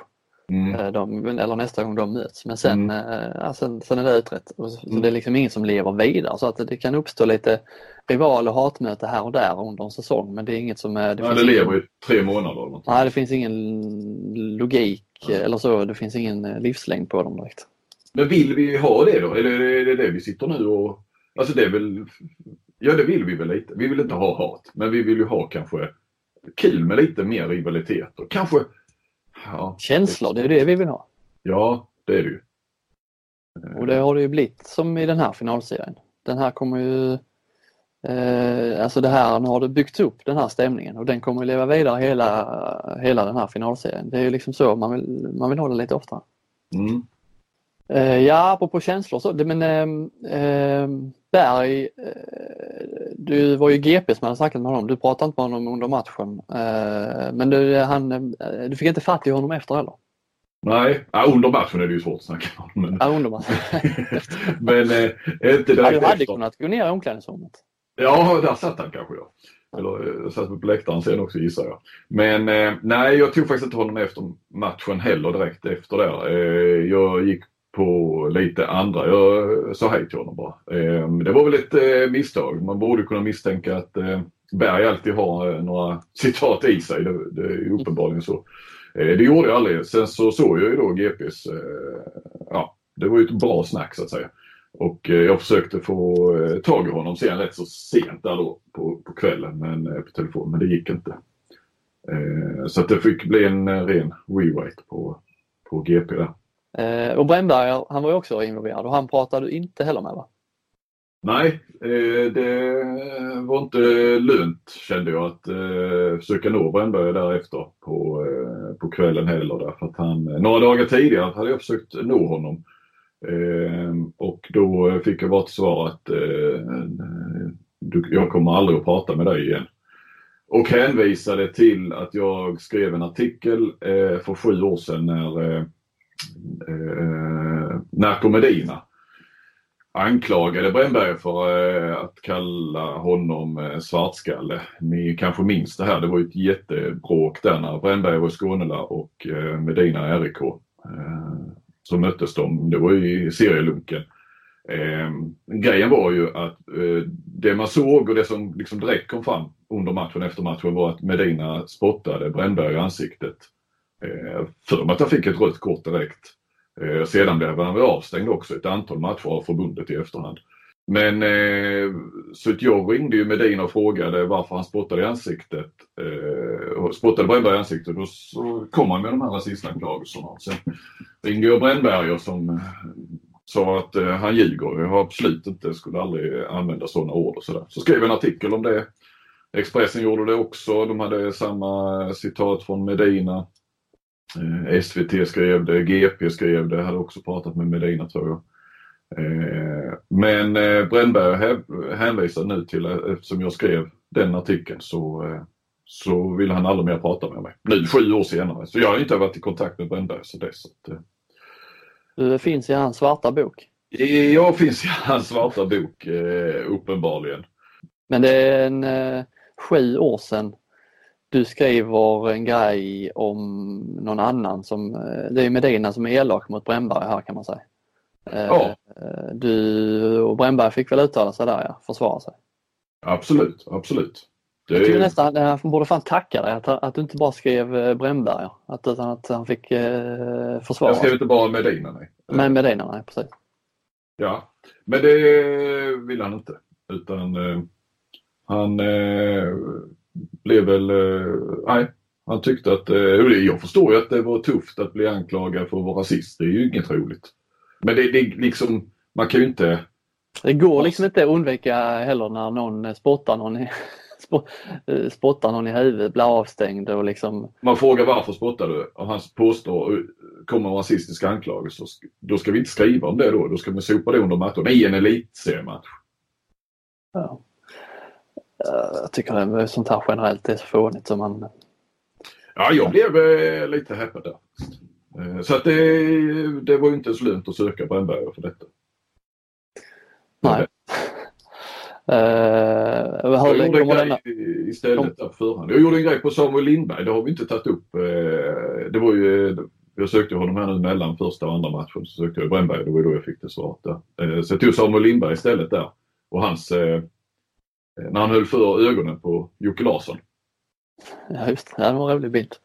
Mm. Eh, de, eller nästa gång de möts. Men sen, mm. äh, ja, sen, sen är det utrett. Och så, mm. det är liksom ingen som lever vidare så att det kan uppstå lite rival och hatmöte här och där under en säsong men det är inget som... Det, ja, det lever ingen... i tre månader. Eller något. Nej, det finns ingen logik ja. eller så. Det finns ingen eh, livslängd på dem direkt. Men vill vi ha det då? Eller är det det vi sitter nu och... Alltså det är väl... Ja, det vill vi väl lite. Vi vill inte ha hat, men vi vill ju ha kanske kul med lite mer rivalitet och kanske Ja, Känslor, det är det vi vill ha. Ja, det är det ju. Och det har det ju blivit som i den här finalserien. Den här kommer ju eh, Alltså det här, nu har det byggts upp den här stämningen och den kommer att leva vidare hela, hela den här finalserien. Det är ju liksom så man vill, man vill ha det lite oftare. Mm. Eh, ja, apropå känslor så, det, men eh, eh Berg, eh, du var ju GP som hade snackat med honom. Du pratade inte med honom under matchen. Eh, men du, han, eh, du fick inte fatt i honom efter heller? Nej, ja, under matchen är det ju svårt att snacka med honom. Ja, under matchen. [laughs] men eh, inte direkt ja, Du hade efter. kunnat gå ner i omklädningsrummet. Ja, där satt han kanske ja. Eller jag satt på läktaren sen också gissar jag. Men eh, nej, jag tog faktiskt inte honom efter matchen heller direkt efter där. Eh, jag gick på lite andra. Jag sa hej till honom bara. Ehm, det var väl ett eh, misstag. Man borde kunna misstänka att eh, Berg alltid har eh, några citat i sig. Det, det är uppenbarligen så. Det gjorde jag aldrig. Sen så såg jag ju då GPs, ja det var ju ett bra snack så att säga. Och jag försökte få tag i honom sen rätt så sent där då på, på kvällen men, på telefon men det gick inte. Så att det fick bli en ren rewrite på, på GP där. Eh, och Brännberg, han var ju också involverad och han pratade du inte heller med va? Nej, eh, det var inte lönt kände jag att eh, försöka nå Brännberg därefter på, eh, på kvällen heller. Därför att han, eh, några dagar tidigare hade jag försökt nå honom. Eh, och då fick jag bara ett svar att eh, du, jag kommer aldrig att prata med dig igen. Och hänvisade till att jag skrev en artikel eh, för sju år sedan när eh, eh, eh Narco Medina anklagade Brännberg för eh, att kalla honom eh, svartskalle. Ni kanske minns det här, det var ju ett jättebråk där när Brännberg var i Skånela och eh, Medina RIK. Eh, så möttes de, det var ju i serielunken. Eh, grejen var ju att eh, det man såg och det som liksom direkt kom fram under matchen efter matchen var att Medina spottade Brännberg i ansiktet. Eh, för mig att han fick ett rött kort direkt. Eh, sedan blev han väl avstängd också ett antal matcher av förbundet i efterhand. Men eh, så jag ringde ju Medina och frågade varför han spottade i ansiktet. Eh, spottade Brännberg i ansiktet och så kom han med de här rasistanklagelserna. Sen ringde jag Brännberger som eh, sa att eh, han ljuger. Jag har absolut inte, skulle aldrig använda sådana ord och sådär. Så skrev jag en artikel om det. Expressen gjorde det också. De hade samma citat från Medina. Eh, SVT skrev det, GP skrev det, hade också pratat med Medina tror jag. Eh, men eh, Brännberg hänvisar nu till, eftersom jag skrev den artikeln så, så vill han aldrig mer prata med mig. Nu sju år senare. Så jag har inte varit i kontakt med Brännberg sedan dess. Du finns i hans svarta bok? Jag finns i hans svarta bok, uppenbarligen. Men det är en sju år sedan du skriver en grej om någon annan som, eh, det är Medina som är elak mot Brännberg här kan man säga. Eh, ja. Du och Brännberg fick väl uttala sig där ja, försvara sig. Absolut, absolut. Det... Jag tycker nästan han borde fan tacka dig att, att du inte bara skrev eh, Brännberg att, utan att han fick eh, försvara Jag skrev inte bara Medina nej. Men Medina nej, precis. Ja, men det vill han inte utan eh, han eh, blev väl, eh, nej, han tyckte att, eh, jag förstår ju att det var tufft att bli anklagad för att vara rasist. Det är ju inget roligt. Men det, det liksom, man kan ju inte... Det går liksom inte att undvika heller när någon spottar någon i, [laughs] eh, spottar någon i huvudet, blir avstängd och liksom... Man frågar varför spottar du och han påstår, kommer rasistiska anklagelser. Då ska vi inte skriva om det då. Då ska man sopa det under mattan i en elitseriematch. Ja. Eh, jag tycker att sånt här generellt är så fånigt som man... Ja, jag blev eh, lite häpad där. Eh, så att det, det var ju inte så lönt att söka Brännberger för detta. Nej. Uh, jag gjorde en grej istället där på förhand. Jag gjorde en grej på Samuel Lindberg, det har vi inte tagit upp. Det var ju, jag sökte honom här nu mellan första och andra matchen. Så sökte jag Brännberg, det var då jag fick det svaret där. Så jag tog Samuel Lindberg istället där. Och hans när han höll för ögonen på Jocke Larsson. Ja just det, det var en rolig bild.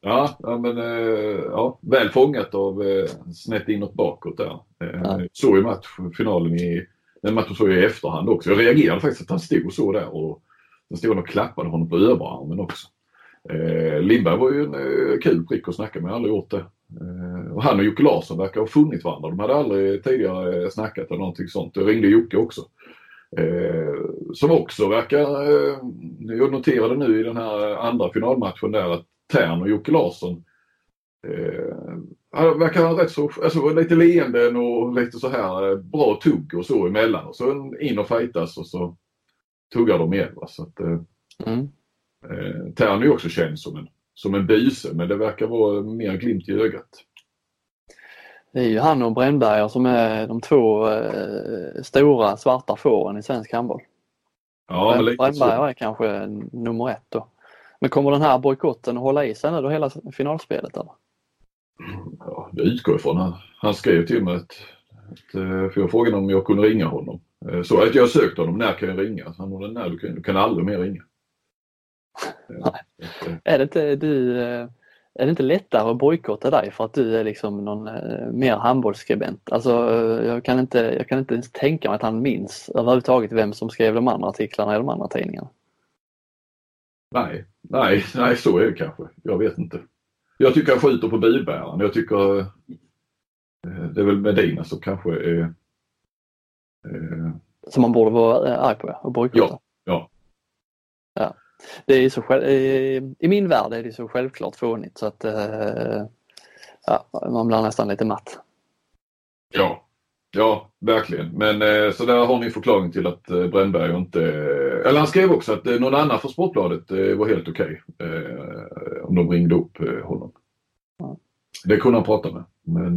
Ja, ja men eh, ja, väl fångat av eh, snett inåt bakåt där. Ja. Såg ju matchfinalen i, den matchen såg jag i efterhand också. Jag reagerade faktiskt att han stod så där och sen stod han och klappade honom på överarmen också. Eh, Lindberg var ju en eh, kul prick att snacka med, jag har aldrig gjort det. Eh, och han och Jocke Larsson verkar ha funnit varandra. De hade aldrig tidigare snackat eller någonting sånt. Jag ringde Jocke också. Eh, som också verkar, eh, jag noterade nu i den här andra finalmatchen där att Tern och Jocke Larsson eh, verkar ha rätt så, alltså lite leenden och lite så här bra tugg och så emellan. Och så in och fightas och så tuggar de igen. Va? Så att, mm. eh, Tern är också känd som en, som en buse men det verkar vara mer glimt i ögat. Det är ju han och Brännberger som är de två eh, stora svarta fåren i svensk handboll. Ja, Brännberger är kanske nummer ett då. Men kommer den här bojkotten att hålla i sig nu då hela finalspelet eller? Ja, det utgår ifrån. Han, han skrev till mig att, att eh, för jag frågade om jag kunde ringa honom. Eh, så att jag sökte honom, när kan jag ringa? Han sa, när du kan, du kan aldrig mer ringa. [laughs] Är det inte du är det inte lättare att bojkotta dig för att du är liksom någon mer handbollsskribent? Alltså jag kan, inte, jag kan inte ens tänka mig att han minns överhuvudtaget vem som skrev de andra artiklarna i de andra tidningarna. Nej, nej, nej så är det kanske. Jag vet inte. Jag tycker han skjuter på bilbäraren. Jag tycker eh, det är väl Medina som kanske är... Eh... Som man borde vara eh, arg på och bojkotta? Ja, ja. ja. Det är så själv, I min värld är det så självklart fånigt så att eh, ja, man blir nästan lite matt. Ja, Ja, verkligen. Men eh, så där har ni förklaring till att eh, Brännberg inte... Eller han skrev också att någon annan från Sportbladet var helt okej. Okay, om de ringde upp honom. Ja. Det kunde han prata med, men,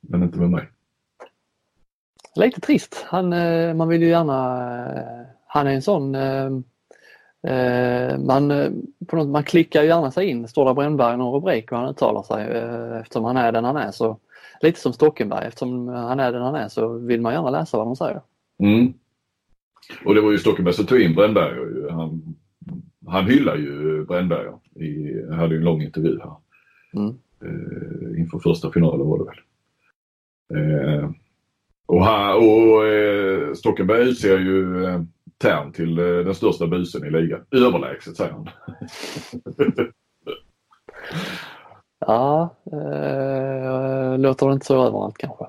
men inte med mig. Lite trist. Han, man vill ju gärna... Han är en sån... Man, på något, man klickar ju gärna sig in. Står det Brännberg i någon rubrik och han uttalar sig eftersom han är den han är så lite som Stockenberg eftersom han är den han är så vill man gärna läsa vad de säger. Mm. Och det var ju Stockenberg som tog in Brännberg. Han, han hyllar ju Brännberg. I, hade ju en lång intervju här. Mm. Eh, inför första finalen var det väl. Eh, och, han, och eh, Stockenberg utser ju eh, Tern till eh, den största busen i ligan. Överlägset säger han. [laughs] Ja, eh, låter det inte så överallt kanske.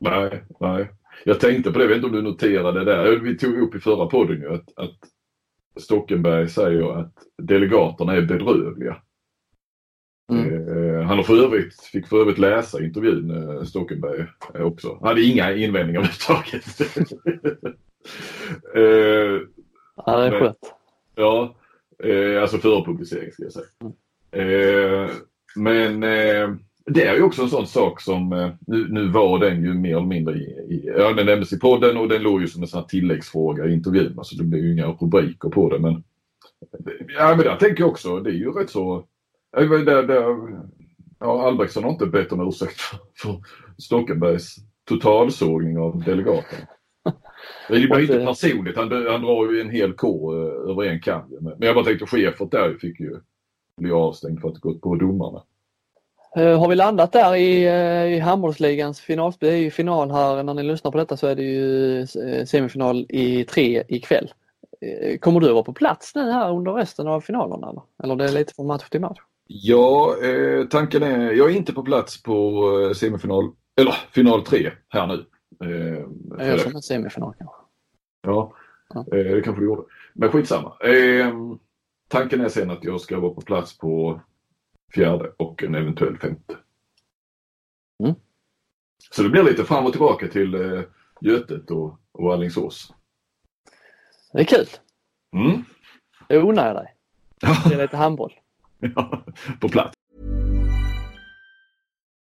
Nej, nej. Jag tänkte på det, jag vet inte om du noterade det där. Vi tog upp i förra podden ju att, att Stockenberg säger att delegaterna är bedrövliga. Mm. Eh, han för övrigt, fick för övrigt läsa intervjun, eh, Stockenberg också. Han hade inga invändningar överhuvudtaget. [laughs] eh, ja, det är skönt. Ja, eh, alltså före publicering ska jag säga. Eh, men eh, det är ju också en sån sak som, eh, nu, nu var den ju mer eller mindre i, i ja den nämndes i podden och den låg ju som en sån här tilläggsfråga i intervjun. Alltså det blev ju inga rubriker på det men Ja men där tänker jag också, det är ju rätt så, där, där, ja Albrektsson har inte bett om ursäkt för, för Stockenbergs totalsågning av delegaterna. Det blir inte personligt, han, han drar ju en hel kår eh, över en kam. Men jag bara tänkte chefen där fick ju bli avstängd för att gått på domarna. Uh, har vi landat där i, uh, i handbollsligans finalspel? Det är ju final här, när ni lyssnar på detta så är det ju semifinal i tre ikväll. Kommer du vara på plats nu här under resten av finalerna eller? Eller det är lite från match till match? Ja, eh, tanken är, jag är inte på plats på semifinal, eller final tre här nu. Eh, jag som en semifinal kanske. Ja, ja. det kanske du gjorde. Men skitsamma. Eh, Tanken är sen att jag ska vara på plats på fjärde och en eventuell femte. Mm. Så det blir lite fram och tillbaka till eh, Götet och, och Alingsås. Det är kul. Mm. Det unnar jag dig. Det är lite handboll. [laughs] ja, på plats.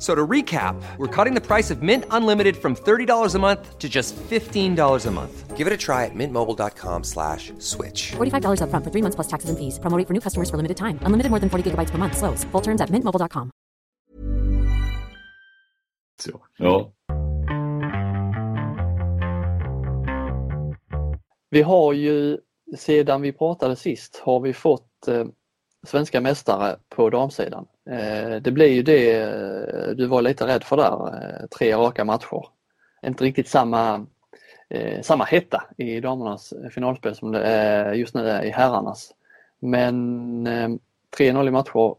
So to recap, we're cutting the price of Mint Unlimited from $30 a month to just $15 a month. Give it a try at mintmobile.com slash switch. $45 up front for three months plus taxes and fees. Promoting for new customers for limited time. Unlimited more than 40 gigabytes per month. Slows. Full terms at mintmobile.com. Så, ja. Vi har ju sedan vi pratade sist har vi fått eh, svenska mästare på damsidan. Eh, det blir ju det eh, du var lite rädd för där, eh, tre raka matcher. Inte riktigt samma, samma hetta i damernas finalspel som det är just nu är i herrarnas. Men 3-0 i matcher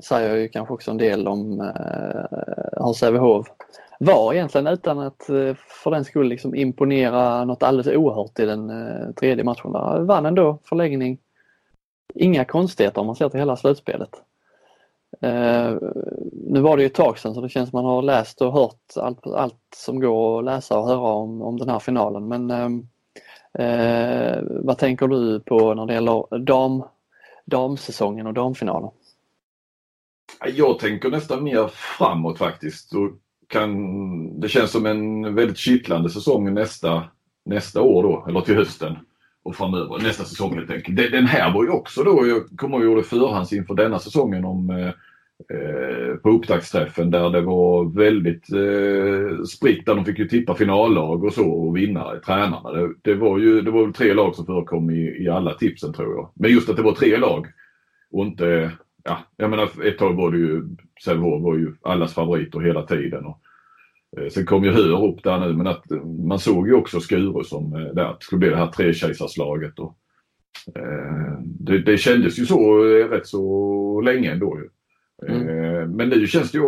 säger ju kanske också en del om hur Sävehof var egentligen utan att för den skull liksom imponera något alldeles oerhört i den tredje matchen. Där vann ändå förlängning inga konstigheter om man ser till hela slutspelet. Uh, nu var det ju ett tag sedan så det känns som man har läst och hört allt, allt som går att läsa och höra om, om den här finalen men uh, vad tänker du på när det gäller dam, damsäsongen och damfinalen? Jag tänker nästan mer framåt faktiskt. Och kan, det känns som en väldigt kittlande säsong nästa, nästa år då, eller till hösten och framöver. Nästa säsong helt enkelt. Den här var ju också då, jag kommer ihåg gjorde förhands inför denna säsongen om eh, eh, på upptaktsträffen där det var väldigt eh, spritt där de fick ju tippa finallag och så och vinna tränarna. Det, det var ju det var tre lag som förekom i, i alla tipsen tror jag. Men just att det var tre lag och inte, ja jag menar ett tag var det ju, Sävehof var ju allas favoriter hela tiden. Och, Sen kom ju Höör upp där nu men att man såg ju också Skuru som eh, där, det skulle bli det här trekejsarslaget. Och, eh, det, det kändes ju så eh, rätt så länge ändå. Ju. Mm. Eh, men nu känns det ju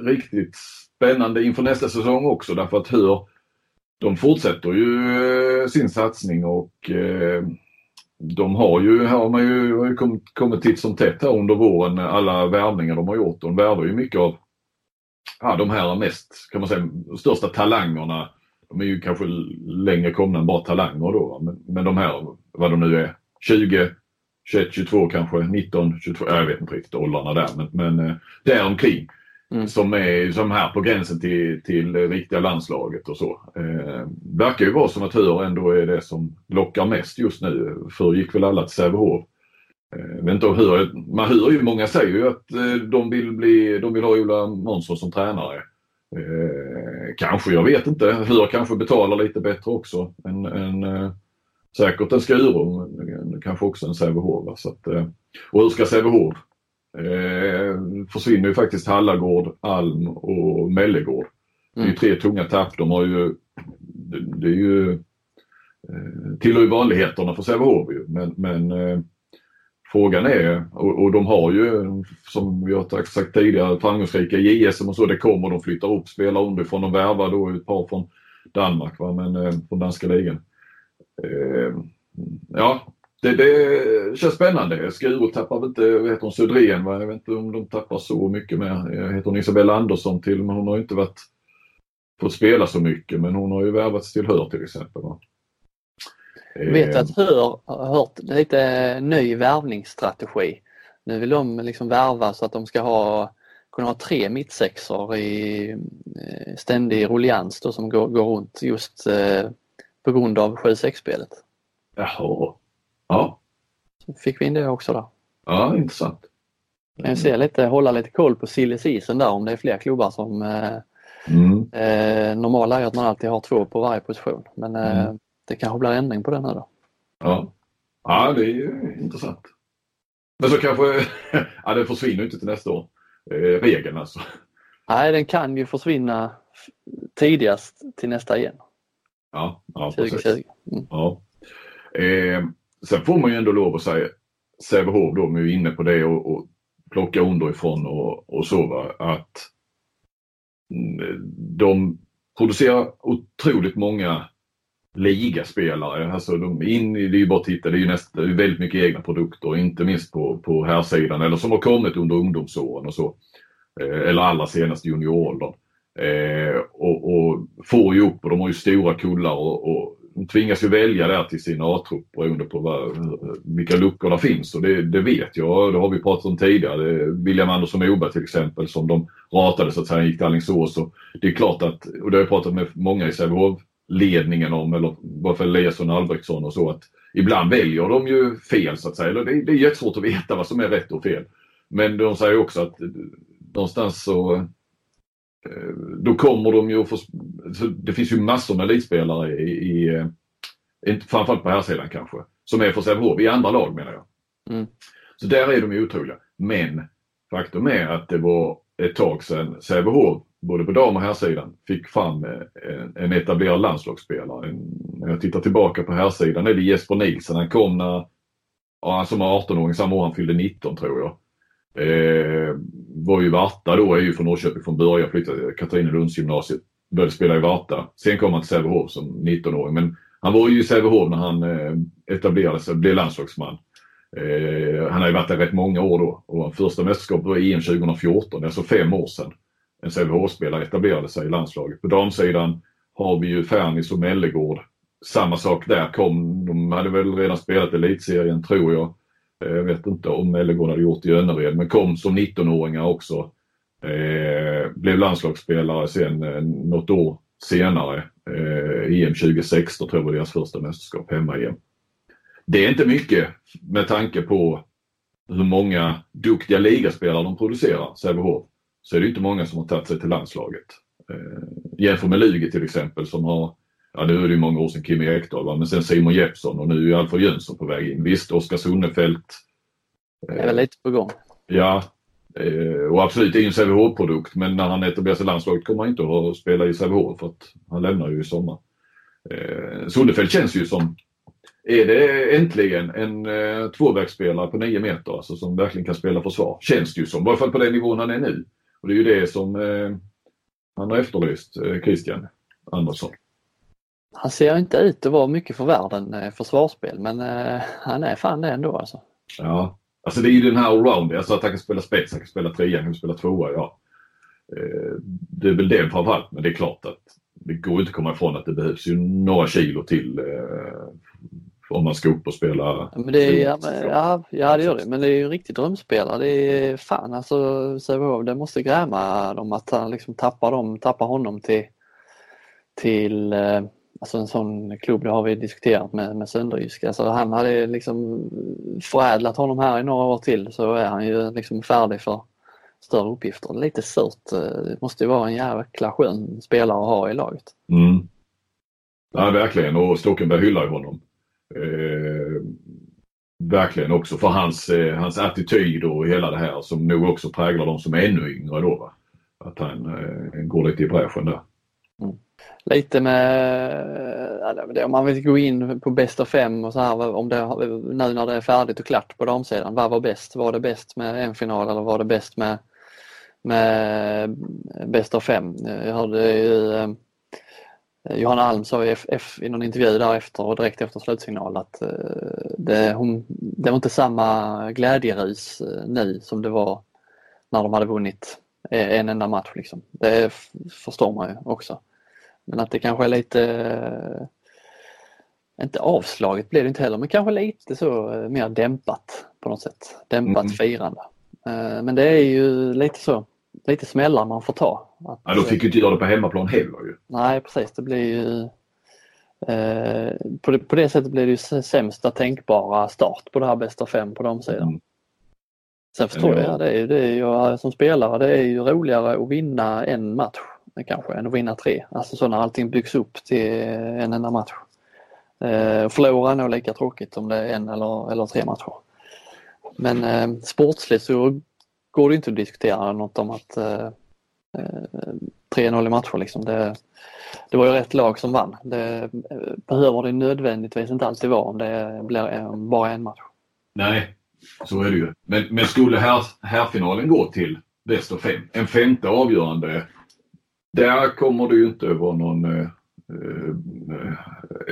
riktigt spännande inför nästa säsong också därför att Hör de fortsätter ju eh, sin satsning och eh, de har ju, här har man ju, kommit titt som tätt här under våren alla värvningar de har gjort. De värvar ju mycket av ja, de här mest, kan man säga, största talangerna. De är ju kanske längre komna än bara talanger då. Men, men de här, vad de nu är, 20, 21, 22 kanske, 19, 22, jag vet inte riktigt åldrarna där men, men eh, däromkring. Mm. Som är som här på gränsen till, till riktiga landslaget och så. Eh, verkar ju vara som att Hör ändå är det som lockar mest just nu. Förr gick väl alla till Sävehof. Eh, vet inte hur, man hör ju, många säger ju att eh, de vill, bli, de vill ha Ola Månsson som tränare. Eh, kanske, jag vet inte. Hur kanske betalar lite bättre också än eh, säkert en Skurum, kanske också en Sävehof. Eh, och hur ska Sävehof? Eh, försvinner ju faktiskt Hallagård, Alm och Mellegård. Det är ju mm. tre tunga tapp. De har ju, det, det är ju, eh, tillhör ju vanligheterna för Sävehof. Men, men frågan är, och, och, de har ju som vi har sagt tidigare framgångsrika JSM och så, det kommer. De flyttar upp spelare underifrån. De värvar då ett par från Danmark, va? men eh, från danska ligan. Eh, ja, det, det känns spännande. Skuru tappar väl inte, vad heter hon, Södrén va? Jag vet inte om de tappar så mycket mer. Heter hon Isabella Andersson till men hon har inte varit, fått spela så mycket men hon har ju värvats till Hör till exempel. Va? Jag vet att Hör har hört lite ny värvningsstrategi. Nu vill de liksom värva så att de ska ha, kunna ha tre mittsexor i eh, ständig rullians som går, går runt just eh, på grund av 7-6-spelet. Jaha. Ja. Så fick vi in det också då. Ja, intressant. Jag ser lite, hålla lite koll på silly season där om det är fler klubbar som eh, mm. eh, normala är att man alltid har två på varje position. Men eh, mm. Det kanske blir ändring på den här då. Ja, ja det är ju intressant. Men så kanske, [laughs] ja det försvinner inte till nästa år. Eh, regeln alltså. Nej, den kan ju försvinna tidigast till nästa igen. Ja, ja 2020. Mm. Ja. Eh, sen får man ju ändå lov att säga, Sävehof då, är ju inne på det och, och plocka underifrån och, och så va, att mm, de producerar otroligt många ligaspelare. Alltså de in, det är ju bara att titta, det är ju nästan, det är väldigt mycket egna produkter, inte minst på, på här sidan eller som har kommit under ungdomsåren och så. Eh, eller allra senast junioråldern. Eh, och, och, får ju upp och de har ju stora kullar och, och de tvingas ju välja där till sin A-trupp beroende på vad, vilka luckor det finns och det, det, vet jag. Det har vi pratat om tidigare. William Andersson Moberg till exempel som de ratade så att säga gick till Alingsås. Och det är klart att, och det har jag pratat med många i Sävehof ledningen om, eller varför Eliasson och Albrektsson och så att ibland väljer de ju fel så att säga. Eller det, det är jättesvårt att veta vad som är rätt och fel. Men de säger också att någonstans så Eh, då kommer de ju att få, det finns ju massor med elitspelare i, i eh, framförallt på här sidan kanske, som är för Sävehof, i andra lag menar jag. Mm. Så där är de ju otroliga. Men faktum är att det var ett tag sedan Sävehof, både på dam och herrsidan, fick fram eh, en, en etablerad landslagsspelare. När jag tittar tillbaka på herrsidan är det Jesper Nilsson. Han kom när, ja, som 18-åring, samma år han fyllde 19 tror jag. Eh, var ju Varta då, är ju från Norrköping från början, flyttade till Katrinelundsgymnasiet. Började spela i Varta. Sen kom han till Sävehof som 19-åring. Men han var ju i Sävehof när han eh, etablerade sig, blev landslagsman. Eh, han har ju varit där rätt många år då och första mästerskapet var EM 2014, alltså fem år sedan. En Sävehof-spelare etablerade sig i landslaget. På damsidan har vi ju Fernis och Mellegård. Samma sak där kom, de hade väl redan spelat elitserien tror jag. Eh, jag vet inte om Mellegård hade gjort i Önnered men kom som 19-åringar också. Eh, blev landslagsspelare sen eh, något år senare. Eh, EM 2016 tror jag var deras första mästerskap hemma igen. Det är inte mycket med tanke på hur många duktiga ligaspelare de producerar, Sävehof. Så är det inte många som har tagit sig till landslaget. Eh, jämför med Lugi till exempel som har, ja nu är det ju många år sedan Kim Ekdahl va? men sen Simon Jeppsson och nu är Alfred Jönsson på väg in. Visst, Oskar Sonnefelt. Det är väl lite på gång. Ja, eh, och absolut det är en Sävehof-produkt men när han etablerar sig i landslaget kommer han inte att spela i Sävehof för att han lämnar ju i sommar. Eh, Sonnefelt känns ju som är det äntligen en eh, tvåvägsspelare på 9 meter alltså, som verkligen kan spela försvar. Känns det ju som, i varje fall på den nivån han är nu. Och det är ju det som eh, han har efterlyst, eh, Christian Andersson. Han ser inte ut att vara mycket för världen eh, försvarsspel men eh, han är fan det ändå alltså. Ja, alltså det är ju den här allround, alltså att han kan spela spets, han kan spela trea, han kan spela tvåa, ja. Eh, det är väl det framförallt, men det är klart att det går inte att komma ifrån att det behövs ju några kilo till eh, om man ska upp och spela. Men det är, ja, men, ja, ja, det gör det. Men det är ju en riktig drömspelare. Det är fan alltså Sävehof, det måste gräma dem att han liksom tappar, dem, tappar honom till, till eh, alltså en sån klubb, det har vi diskuterat med, med Sönderjysk. Alltså han hade liksom förädlat honom här i några år till så är han ju liksom färdig för större uppgifter. Lite surt. Det måste ju vara en jäkla skön spelare att ha i laget. Mm. Ja, verkligen och Stockenberg hyllar ju honom. Eh, verkligen också för hans, eh, hans attityd och hela det här som nog också präglar de som är ännu yngre då. Va? Att han eh, går lite i bräschen där. Mm. Lite med, eh, om man vill gå in på bäst av fem och så här, om det, nu när det är färdigt och klart på damsidan, vad var bäst? Var det bäst med en final eller var det bäst med, med bäst av fem? Jag hörde ju eh, Johanna Alm sa i, F, i någon intervju där efter och direkt efter slutsignal att eh, det, hon, det var inte samma glädjerus eh, nu som det var när de hade vunnit en enda match. Liksom. Det förstår man ju också. Men att det kanske är lite, inte avslaget blir det inte heller, men kanske lite så mer dämpat på något sätt. Dämpat mm. firande. Men det är ju lite så lite smällar man får ta. Att, ja, de fick ju inte göra det på hemmaplan heller ju. Nej precis, det blir ju eh, på, det, på det sättet blir det ju sämsta tänkbara start på det här bästa fem på de sidan. Mm. Sen förstår ja. jag, det är, det är ju, som spelare det är ju roligare att vinna en match kanske än att vinna tre. Alltså så när allting byggs upp till en enda match. Eh, förlora är nog lika tråkigt om det är en eller, eller tre matcher. Men eh, sportsligt så går det inte att diskutera något om att eh, 3-0 eh, i matcher liksom. Det, det var ju rätt lag som vann. Det eh, behöver det nödvändigtvis inte alltid vara om det blir bara en match. Nej, så är det ju. Men, men skulle här, här gå till bäst av fem, en femte avgörande, där kommer det ju inte vara någon... Eh, eh,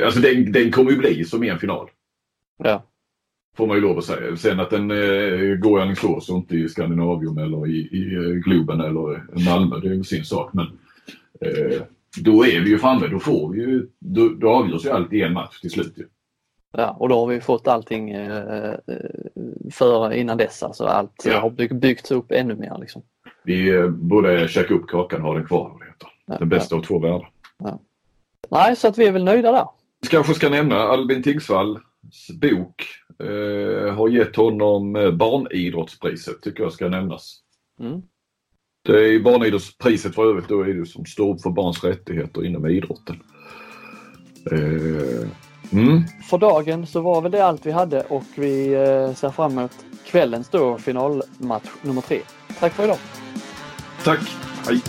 alltså den, den kommer ju bli som en final. Ja. Får man ju lov att säga. Sen att den eh, går i Alingsås och inte i Skandinavium eller i, i eh, Globen eller Malmö, det är ju sin sak. Men eh, då är vi ju framme. Då får vi ju, då, då avgörs ju allt i en match till slut. Ju. Ja, och då har vi fått allting eh, för innan dess. Alltså allt ja. har bygg, byggts upp ännu mer. Liksom. Vi eh, borde käka upp kakan och ha den kvar. Det heter. Ja, den bästa ja. av två världar. Ja. Nej, så att vi är väl nöjda där. Vi kanske ska nämna Albin Tingsvalls bok eh, har gett honom eh, barnidrottspriset tycker jag ska nämnas. Mm. Det är barnidrottspriset för övrigt då är det som står upp för barns rättigheter inom idrotten. Eh, mm. För dagen så var väl det allt vi hade och vi eh, ser fram emot kvällens då finalmatch nummer tre. Tack för idag! Tack! Hej!